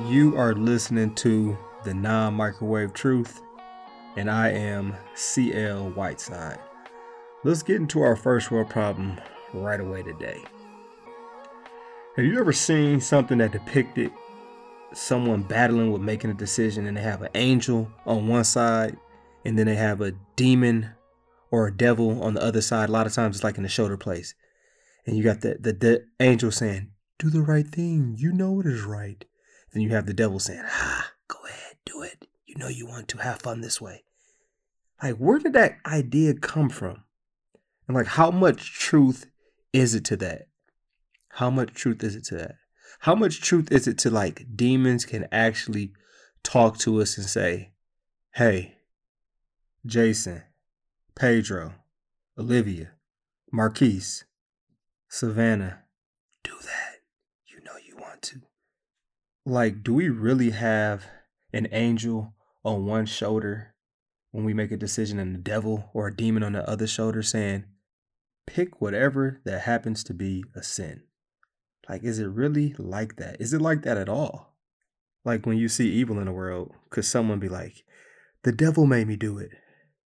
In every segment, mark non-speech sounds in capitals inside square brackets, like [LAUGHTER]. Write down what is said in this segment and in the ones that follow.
You are listening to the non microwave truth, and I am CL Whiteside. Let's get into our first world problem right away today. Have you ever seen something that depicted someone battling with making a decision and they have an angel on one side and then they have a demon or a devil on the other side? A lot of times it's like in the shoulder place. And you got the, the, the angel saying, Do the right thing. You know it is right then you have the devil saying, Ah, go ahead, do it. You know you want to have fun this way. Like, where did that idea come from? And like, how much truth is it to that? How much truth is it to that? How much truth is it to like demons can actually talk to us and say, Hey, Jason, Pedro, Olivia, Marquise, Savannah, do that. You know you want to like, do we really have an angel on one shoulder when we make a decision and the devil or a demon on the other shoulder saying, pick whatever that happens to be a sin? Like, is it really like that? Is it like that at all? Like when you see evil in the world, could someone be like, the devil made me do it?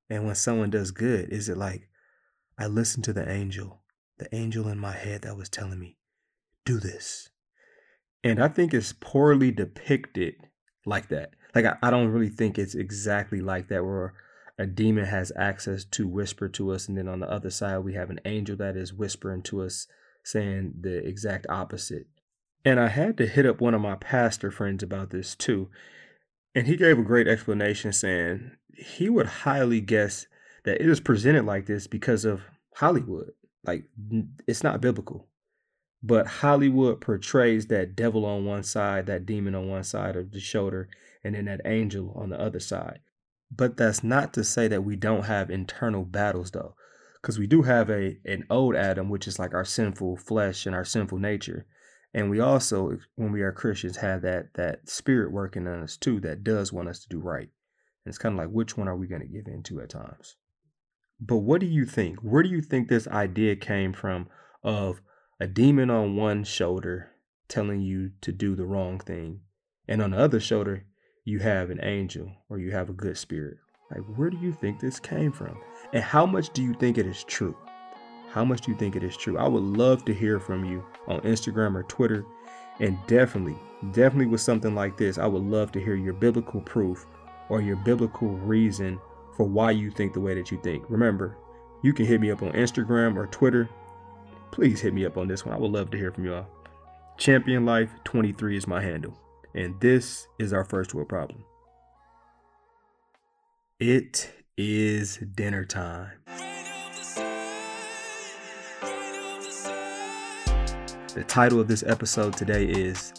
And when someone does good, is it like, I listened to the angel, the angel in my head that was telling me, do this. And I think it's poorly depicted like that. Like I, I don't really think it's exactly like that where a demon has access to whisper to us and then on the other side we have an angel that is whispering to us saying the exact opposite. And I had to hit up one of my pastor friends about this too. And he gave a great explanation saying he would highly guess that it is presented like this because of Hollywood. Like it's not biblical. But Hollywood portrays that devil on one side, that demon on one side of the shoulder, and then that angel on the other side. But that's not to say that we don't have internal battles though. Because we do have a an old Adam, which is like our sinful flesh and our sinful nature. And we also, when we are Christians, have that that spirit working in us too that does want us to do right. And it's kind of like which one are we going to give into at times? But what do you think? Where do you think this idea came from of a demon on one shoulder telling you to do the wrong thing, and on the other shoulder, you have an angel or you have a good spirit. Like, where do you think this came from? And how much do you think it is true? How much do you think it is true? I would love to hear from you on Instagram or Twitter. And definitely, definitely with something like this, I would love to hear your biblical proof or your biblical reason for why you think the way that you think. Remember, you can hit me up on Instagram or Twitter please hit me up on this one. I would love to hear from y'all. Champion Life 23 is my handle. And this is our first world problem. It is dinner time. The title of this episode today is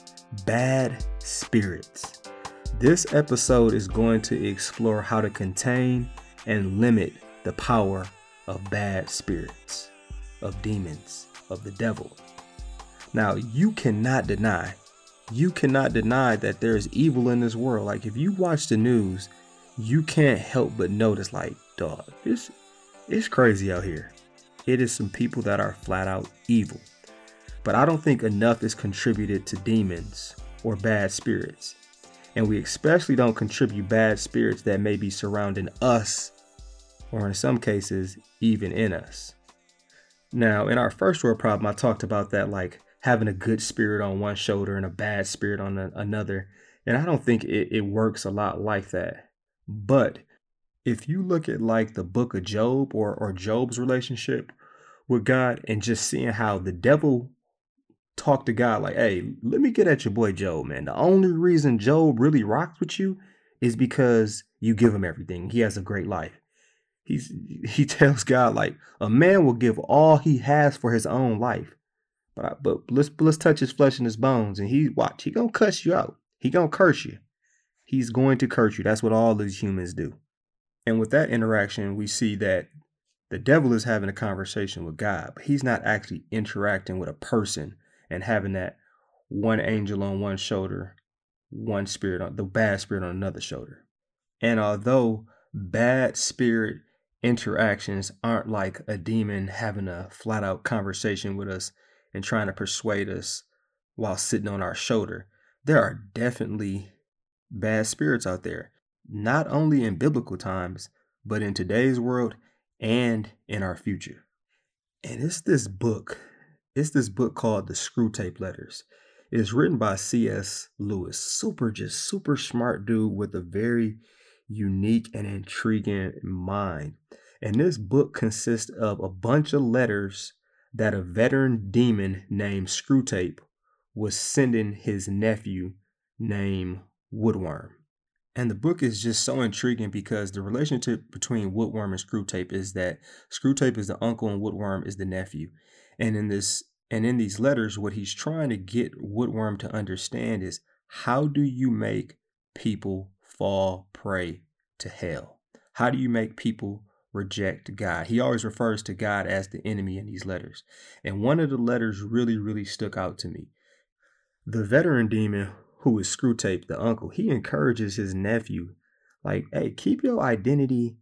Bad Spirits. This episode is going to explore how to contain and limit the power of bad spirits of demons, of the devil. Now, you cannot deny, you cannot deny that there is evil in this world. Like, if you watch the news, you can't help but notice, like, dog, it's, it's crazy out here. It is some people that are flat out evil. But I don't think enough is contributed to demons or bad spirits. And we especially don't contribute bad spirits that may be surrounding us, or in some cases, even in us. Now, in our first world problem, I talked about that like having a good spirit on one shoulder and a bad spirit on a, another. And I don't think it, it works a lot like that. But if you look at like the book of Job or, or Job's relationship with God and just seeing how the devil talked to God, like, hey, let me get at your boy Job, man. The only reason Job really rocks with you is because you give him everything. He has a great life he's he [LAUGHS] tells God like a man will give all he has for his own life, but but let's let's touch his flesh and his bones, and he watch he gonna cuss you out. He gonna curse you. He's going to curse you. That's what all these humans do. And with that interaction, we see that the devil is having a conversation with God, but he's not actually interacting with a person and having that one angel on one shoulder, one spirit on the bad spirit on another shoulder. And although bad spirit interactions aren't like a demon having a flat out conversation with us and trying to persuade us while sitting on our shoulder. there are definitely bad spirits out there, not only in biblical times, but in today's world and in our future. And it's this book, it's this book called The Screwtape Letters. It is written by C.S. Lewis, super, just super smart dude with a very unique and intriguing mind. And this book consists of a bunch of letters that a veteran demon named Screwtape was sending his nephew named Woodworm. And the book is just so intriguing because the relationship between Woodworm and Screwtape is that Screwtape is the uncle and Woodworm is the nephew. And in this and in these letters, what he's trying to get Woodworm to understand is how do you make people fall prey to hell? How do you make people reject God? He always refers to God as the enemy in these letters. And one of the letters really, really stuck out to me. The veteran demon, who is Screwtape, the uncle, he encourages his nephew, like, hey, keep your identity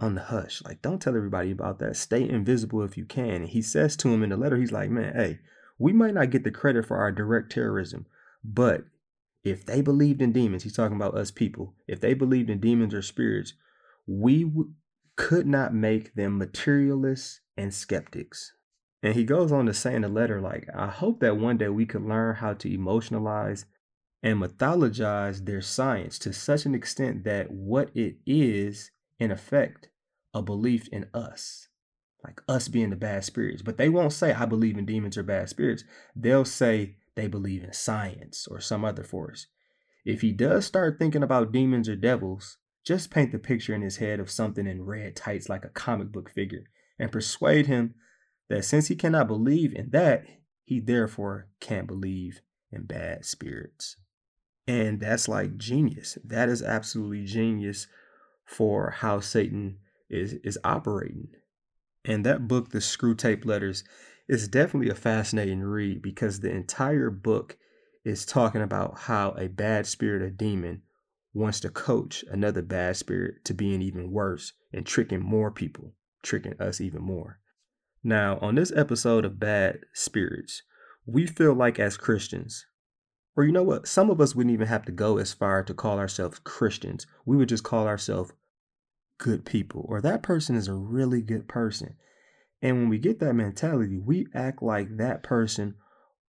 on the hush. Like, don't tell everybody about that. Stay invisible if you can. And he says to him in the letter, he's like, man, hey, we might not get the credit for our direct terrorism, but if they believed in demons, he's talking about us people, if they believed in demons or spirits, we w- could not make them materialists and skeptics. And he goes on to say in the letter, like, I hope that one day we could learn how to emotionalize and mythologize their science to such an extent that what it is in effect, a belief in us, like us being the bad spirits. But they won't say, I believe in demons or bad spirits. They'll say they believe in science or some other force. If he does start thinking about demons or devils, just paint the picture in his head of something in red tights like a comic book figure and persuade him that since he cannot believe in that, he therefore can't believe in bad spirits. And that's like genius. That is absolutely genius for how Satan is is operating. And that book, The Screwtape Letters, is definitely a fascinating read because the entire book is talking about how a bad spirit, a demon, wants to coach another bad spirit to being even worse and tricking more people, tricking us even more. Now, on this episode of Bad Spirits, we feel like as Christians, or you know what? Some of us wouldn't even have to go as far to call ourselves Christians. We would just call ourselves good people, or that person is a really good person. And when we get that mentality, we act like that person,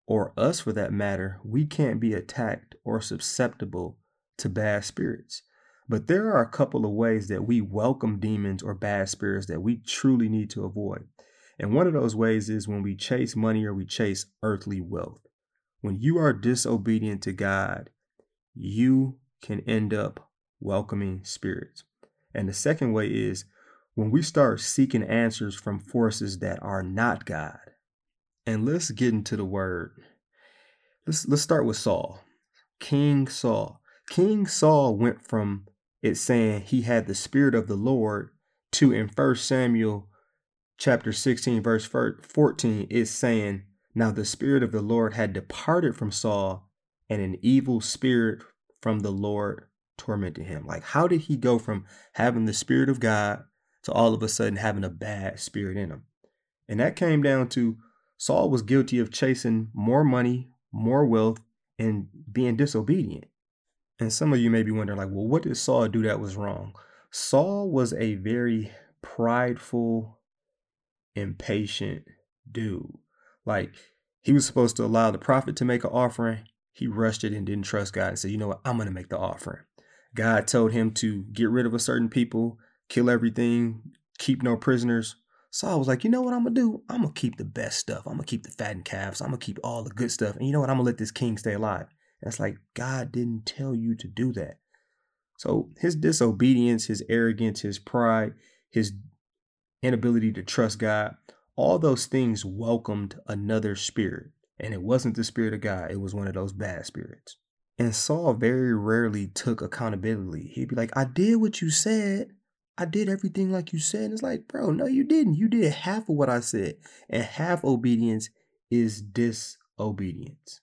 or us for that matter, we can't be attacked or susceptible to bad spirits. But there are a couple of ways that we welcome demons or bad spirits that we truly need to avoid. And one of those ways is when we chase money or we chase earthly wealth. When you are disobedient to God, you can end up welcoming spirits. And the second way is when we start seeking answers from forces that are not God. And let's get into the word. Let's let's start with Saul. King Saul. King Saul went from it saying he had the spirit of the Lord to in 1 Samuel chapter 16 verse 14 is saying now the Spirit of the Lord had departed from Saul, and an evil spirit from the Lord tormented him. Like, how did he go from having the Spirit of God to all of a sudden having a bad spirit in him? And that came down to Saul was guilty of chasing more money, more wealth, and being disobedient. And some of you may be wondering, like, well, what did Saul do that was wrong? Saul was a very prideful, impatient dude. Like he was supposed to allow the prophet to make an offering. He rushed it and didn't trust God and said, you know what, I'm going to make the offering. God told him to get rid of a certain people, kill everything, keep no prisoners. Saul was like, you know what I'm gonna do? I'm gonna keep the best stuff. I'm gonna keep the fattened calves. I'm gonna keep all the good stuff. And you know what? I'm gonna let this king stay alive. And it's like God didn't tell you to do that. So his disobedience, his arrogance, his pride, his inability to trust God, all those things welcomed another spirit. And it wasn't the spirit of God, it was one of those bad spirits. And Saul very rarely took accountability. He'd be like, I did what you said. I did everything like you said. And it's like, bro, no, you didn't. You did half of what I said. And half obedience is disobedience.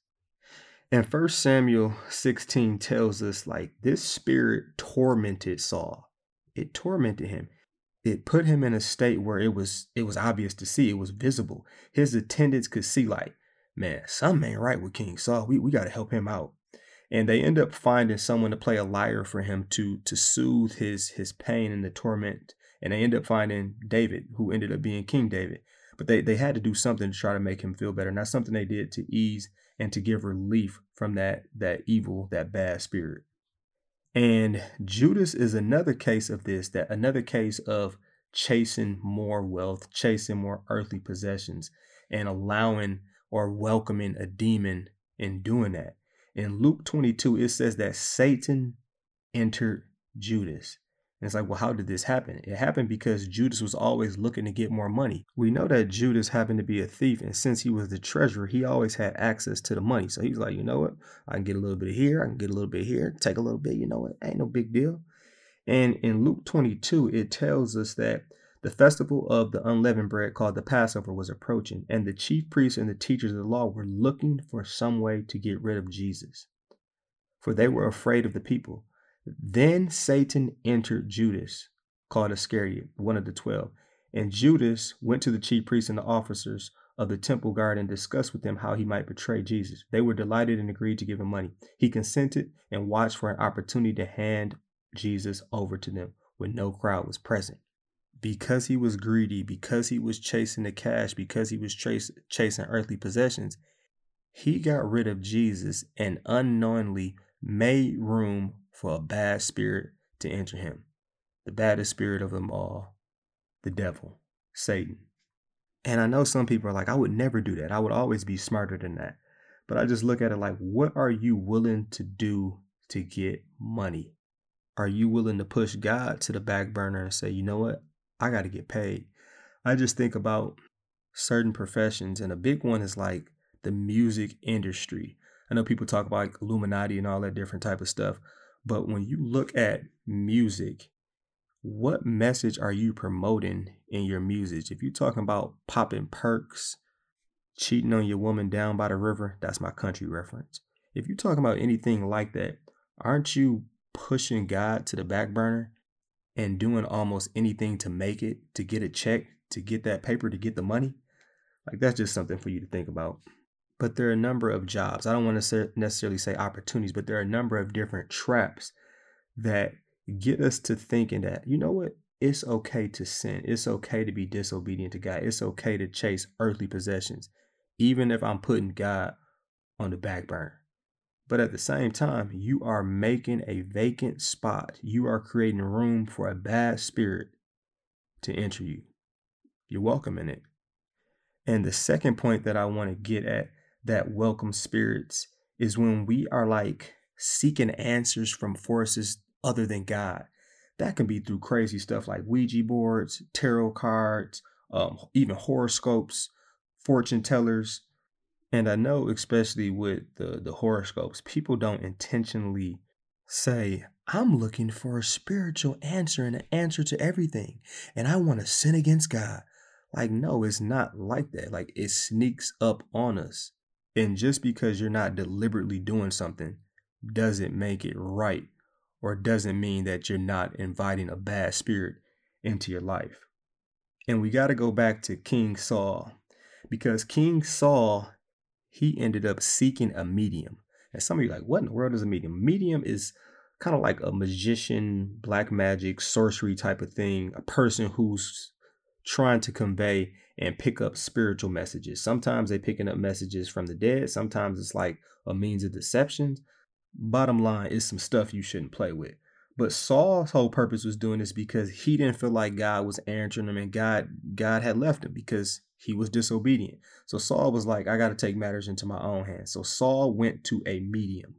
And First Samuel 16 tells us like this spirit tormented Saul. It tormented him it put him in a state where it was it was obvious to see it was visible his attendants could see like man something ain't right with king saul we, we got to help him out and they end up finding someone to play a lyre for him to to soothe his his pain and the torment and they end up finding david who ended up being king david. But they, they had to do something to try to make him feel better that's something they did to ease and to give relief from that that evil that bad spirit. And judas is another case of this that another case of chasing more wealth chasing more earthly possessions and allowing or welcoming a demon in doing that in Luke 22, it says that Satan entered Judas. And it's like, well, how did this happen? It happened because Judas was always looking to get more money. We know that Judas happened to be a thief, and since he was the treasurer, he always had access to the money. So he's like, you know what? I can get a little bit here, I can get a little bit here, take a little bit, you know what? Ain't no big deal. And in Luke 22, it tells us that the festival of the unleavened bread, called the Passover, was approaching, and the chief priests and the teachers of the law were looking for some way to get rid of Jesus, for they were afraid of the people. Then Satan entered Judas, called Iscariot, one of the twelve. And Judas went to the chief priests and the officers of the temple guard and discussed with them how he might betray Jesus. They were delighted and agreed to give him money. He consented and watched for an opportunity to hand Jesus over to them when no crowd was present because he was greedy, because he was chasing the cash, because he was chas- chasing earthly possessions, he got rid of Jesus and unknowingly made room for a bad spirit to enter him. The baddest spirit of them all, the devil, Satan. And I know some people are like, I would never do that. I would always be smarter than that. But I just look at it like, what are you willing to do to get money? Are you willing to push God to the back burner and say, you know what? I got to get paid. I just think about certain professions, and a big one is like the music industry. I know people talk about like Illuminati and all that different type of stuff, but when you look at music, what message are you promoting in your music? If you're talking about popping perks, cheating on your woman down by the river, that's my country reference. If you're talking about anything like that, aren't you pushing God to the back burner and doing almost anything to make it, to get a check, to get that paper, to get the money. Like that's just something for you to think about. But there are a number of jobs. I don't want to necessarily say opportunities, but there are a number of different traps that get us to thinking that, you know what? It's okay to sin. It's okay to be disobedient to God. It's okay to chase earthly possessions, even if I'm putting God on the back burner. But at the same time, you are making a vacant spot. You are creating room for a bad spirit to enter you. You're welcoming it. And the second point that I want to get at that welcome spirits is when we are like seeking answers from forces other than God. That can be through crazy stuff like Ouija boards, tarot cards, um, even horoscopes, fortune tellers, and I know, especially with the, the horoscopes, people don't intentionally say, I'm looking for a spiritual answer and an answer to everything, and I want to sin against God. Like, no, it's not like that. Like, it sneaks up on us. And just because you're not deliberately doing something doesn't make it right or doesn't mean that you're not inviting a bad spirit into your life. And we got to go back to King Saul because King Saul he ended up seeking a medium. And some of you like, what in the world is a medium? Medium is kind of like a magician, black magic, sorcery type of thing, a person who's trying to convey and pick up spiritual messages. Sometimes they're picking up messages from the dead. Sometimes it's like a means of deception. Bottom line is some stuff you shouldn't play with. But Saul's whole purpose was doing this because he didn't feel like God was answering him and God God had left him because he was disobedient. So Saul was like, I got to take matters into my own hands. So Saul went to a medium.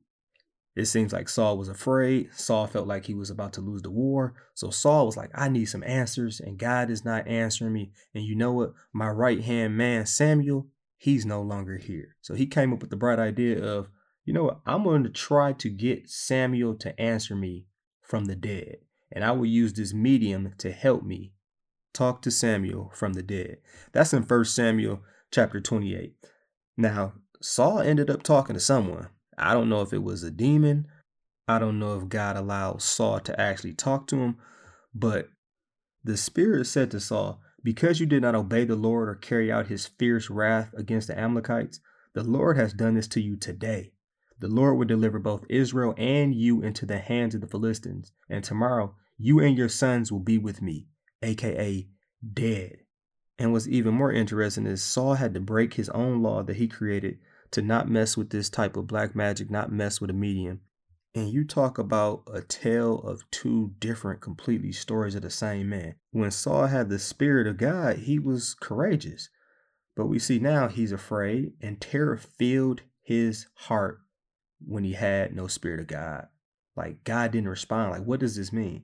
It seems like Saul was afraid. Saul felt like he was about to lose the war. So Saul was like, I need some answers, and God is not answering me. And you know what? My right hand man, Samuel, he's no longer here. So he came up with the bright idea of, you know what? I'm going to try to get Samuel to answer me from the dead. And I will use this medium to help me talk to Samuel from the dead. That's in 1 Samuel chapter 28. Now, Saul ended up talking to someone. I don't know if it was a demon. I don't know if God allowed Saul to actually talk to him, but the Spirit said to Saul, Because you did not obey the Lord or carry out his fierce wrath against the Amalekites, the Lord has done this to you today. The Lord will deliver both Israel and you into the hands of the Philistines, and tomorrow you and your sons will be with me, aka dead. And what's even more interesting is Saul had to break his own law that he created to not mess with this type of black magic, not mess with a medium. And you talk about a tale of two different, completely stories of the same man. When Saul had the spirit of God, he was courageous. But we see now he's afraid, and terror filled his heart when he had no spirit of God. Like God didn't respond. Like, what does this mean?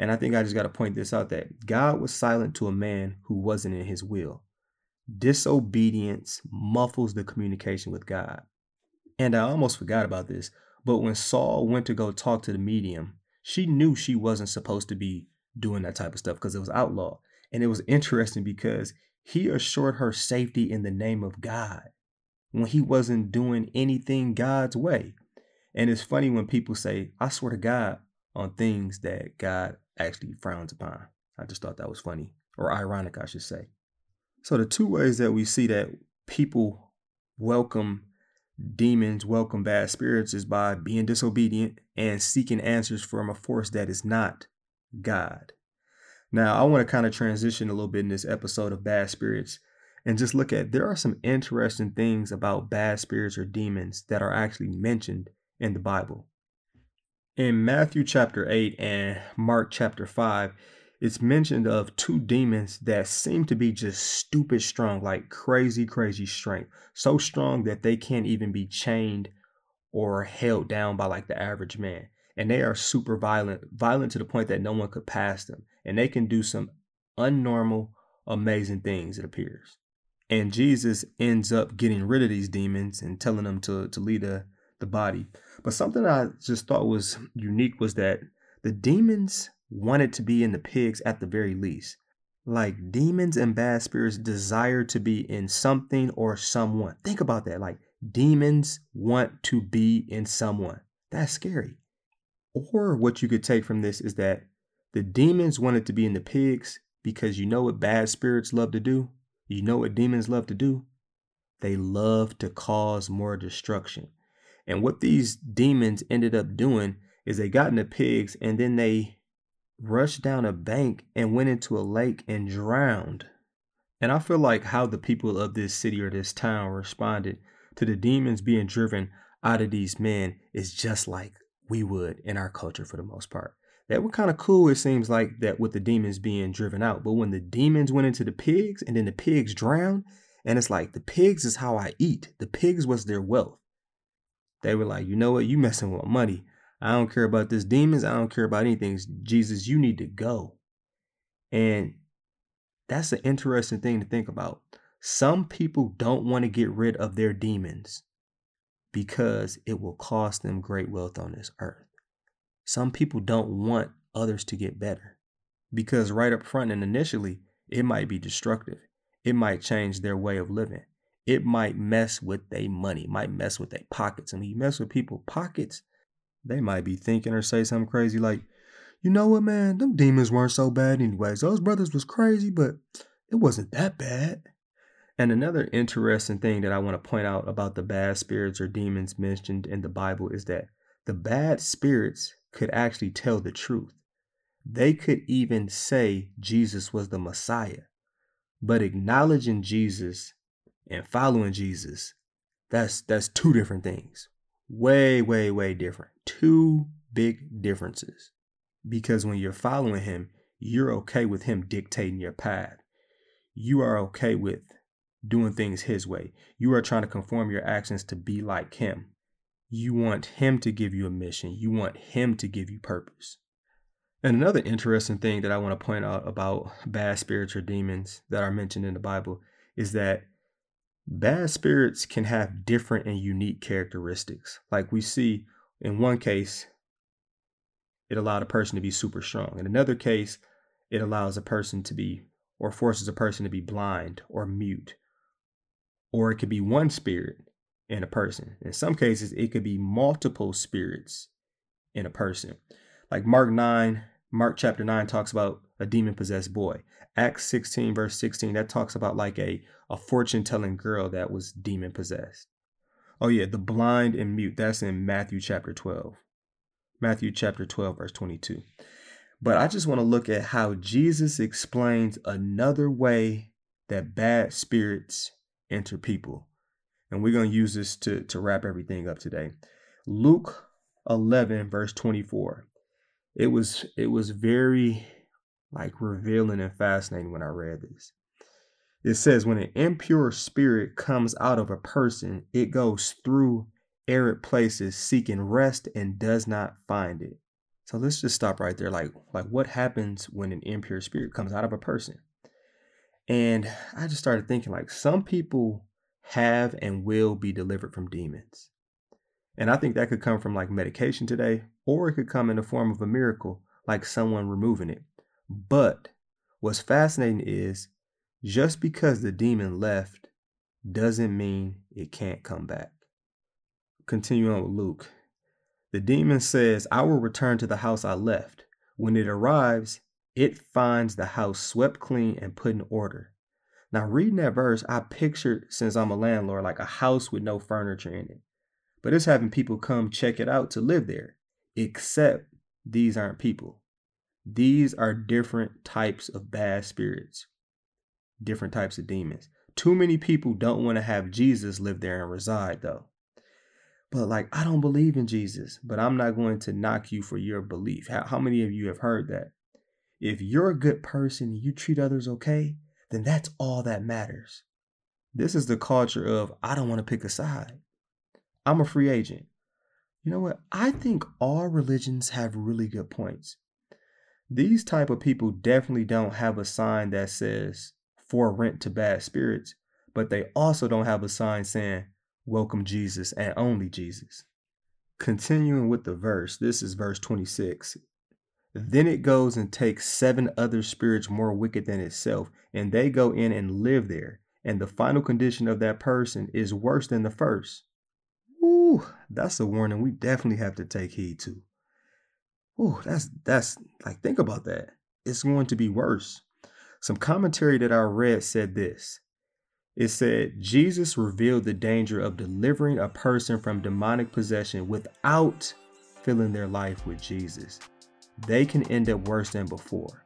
And I think I just got to point this out that God was silent to a man who wasn't in his will. Disobedience muffles the communication with God. And I almost forgot about this, but when Saul went to go talk to the medium, she knew she wasn't supposed to be doing that type of stuff because it was outlaw. And it was interesting because he assured her safety in the name of God when he wasn't doing anything God's way. And it's funny when people say, I swear to God, on things that God actually frowns upon. I just thought that was funny, or ironic, I should say. So, the two ways that we see that people welcome demons, welcome bad spirits, is by being disobedient and seeking answers from a force that is not God. Now, I want to kind of transition a little bit in this episode of bad spirits and just look at there are some interesting things about bad spirits or demons that are actually mentioned in the Bible. In Matthew chapter 8 and Mark chapter 5, it's mentioned of two demons that seem to be just stupid strong, like crazy, crazy strength. So strong that they can't even be chained or held down by like the average man. And they are super violent, violent to the point that no one could pass them. And they can do some unnormal, amazing things, it appears. And Jesus ends up getting rid of these demons and telling them to, to lead a, the body. But something I just thought was unique was that the demons wanted to be in the pigs at the very least. Like demons and bad spirits desire to be in something or someone. Think about that. Like demons want to be in someone. That's scary. Or what you could take from this is that the demons wanted to be in the pigs because you know what bad spirits love to do? You know what demons love to do? They love to cause more destruction. And what these demons ended up doing is they got in the pigs and then they rushed down a bank and went into a lake and drowned. And I feel like how the people of this city or this town responded to the demons being driven out of these men is just like we would in our culture for the most part. That were kind of cool, it seems like, that with the demons being driven out. But when the demons went into the pigs and then the pigs drowned, and it's like the pigs is how I eat. The pigs was their wealth. They were like, you know what? You messing with money. I don't care about this demons. I don't care about anything. Jesus, you need to go. And that's an interesting thing to think about. Some people don't want to get rid of their demons because it will cost them great wealth on this earth. Some people don't want others to get better because right up front and initially, it might be destructive. It might change their way of living. It might mess with their money, might mess with their pockets. And when you mess with people's pockets, they might be thinking or say something crazy like, you know what, man, them demons weren't so bad anyways. Those brothers was crazy, but it wasn't that bad. And another interesting thing that I want to point out about the bad spirits or demons mentioned in the Bible is that the bad spirits could actually tell the truth. They could even say Jesus was the Messiah. But acknowledging Jesus and following Jesus, that's that's two different things. Way, way, way different. Two big differences. Because when you're following him, you're okay with him dictating your path. You are okay with doing things his way. You are trying to conform your actions to be like him. You want him to give you a mission. You want him to give you purpose. And another interesting thing that I want to point out about bad spirits or demons that are mentioned in the Bible is that bad spirits can have different and unique characteristics. Like we see in one case, it allowed a person to be super strong. In another case, it allows a person to be or forces a person to be blind or mute. Or it could be one spirit in a person. In some cases, it could be multiple spirits in a person. Like Mark 9, Mark chapter 9 talks about a demon possessed boy. Acts 16, verse 16, that talks about like a, a fortune telling girl that was demon possessed. Oh, yeah, the blind and mute. That's in Matthew chapter 12. Matthew chapter 12, verse 22. But I just want to look at how Jesus explains another way that bad spirits enter people. And we're going to use this to, to wrap everything up today. Luke 11, verse 24. It was it was very like revealing and fascinating when I read this. It says when an impure spirit comes out of a person, it goes through arid places seeking rest and does not find it. So let's just stop right there. Like, like what happens when an impure spirit comes out of a person? And I just started thinking like some people have and will be delivered from demons. And I think that could come from like medication today, or it could come in the form of a miracle, like someone removing it. But what's fascinating is just because the demon left doesn't mean it can't come back. Continue on with Luke. The demon says, I will return to the house I left. When it arrives, it finds the house swept clean and put in order. Now, reading that verse, I pictured, since I'm a landlord, like a house with no furniture in it. But it's having people come check it out to live there, except these aren't people. These are different types of bad spirits, different types of demons. Too many people don't want to have Jesus live there and reside, though. But like, I don't believe in Jesus, but I'm not going to knock you for your belief. How, how many of you have heard that? If you're a good person and you treat others okay, then that's all that matters. This is the culture of, I don't want to pick a side. I'm a free agent. You know what? I think all religions have really good points. These type of people definitely don't have a sign that says for rent to bad spirits, but they also don't have a sign saying welcome Jesus and only Jesus. Continuing with the verse, this is verse 26. Then it goes and takes seven other spirits more wicked than itself, and they go in and live there. And the final condition of that person is worse than the first. Ooh, that's a warning we definitely have to take heed to. Ooh, that's that's like think about that. It's going to be worse. Some commentary that I read said this it said Jesus revealed the danger of delivering a person from demonic possession without filling their life with Jesus. They can end up worse than before.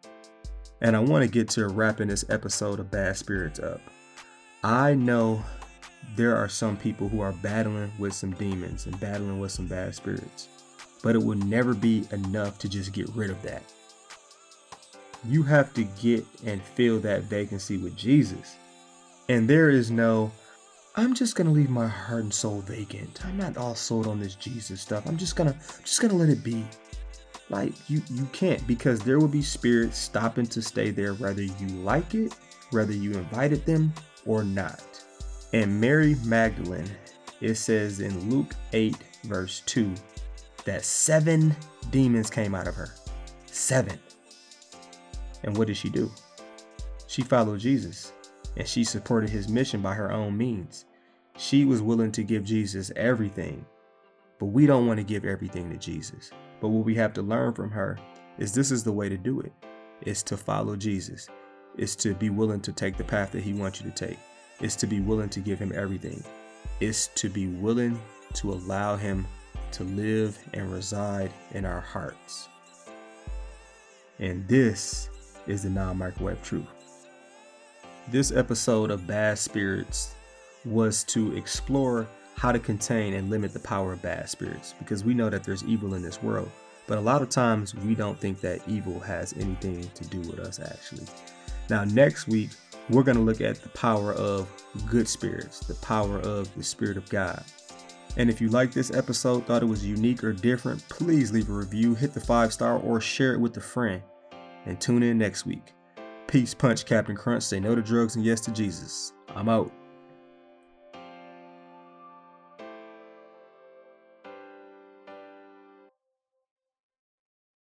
And I want to get to wrapping this episode of Bad Spirits up. I know there are some people who are battling with some demons and battling with some bad spirits, but it will never be enough to just get rid of that. You have to get and fill that vacancy with Jesus. And there is no, I'm just gonna leave my heart and soul vacant. I'm not all sold on this Jesus stuff. I'm just gonna just gonna let it be. Like you you can't because there will be spirits stopping to stay there whether you like it, whether you invited them or not. And Mary Magdalene, it says in Luke 8, verse 2, that seven demons came out of her. Seven. And what did she do? She followed Jesus and she supported his mission by her own means. She was willing to give Jesus everything, but we don't want to give everything to Jesus. But what we have to learn from her is this is the way to do it. It's to follow Jesus. It's to be willing to take the path that he wants you to take. It's to be willing to give him everything. It's to be willing to allow him to live and reside in our hearts. And this is the non microwave truth. This episode of Bad Spirits was to explore how to contain and limit the power of bad spirits because we know that there's evil in this world. But a lot of times we don't think that evil has anything to do with us actually. Now, next week, we're going to look at the power of good spirits, the power of the Spirit of God. And if you like this episode, thought it was unique or different, please leave a review, hit the five star, or share it with a friend. And tune in next week. Peace, punch, Captain Crunch. Say no to drugs and yes to Jesus. I'm out.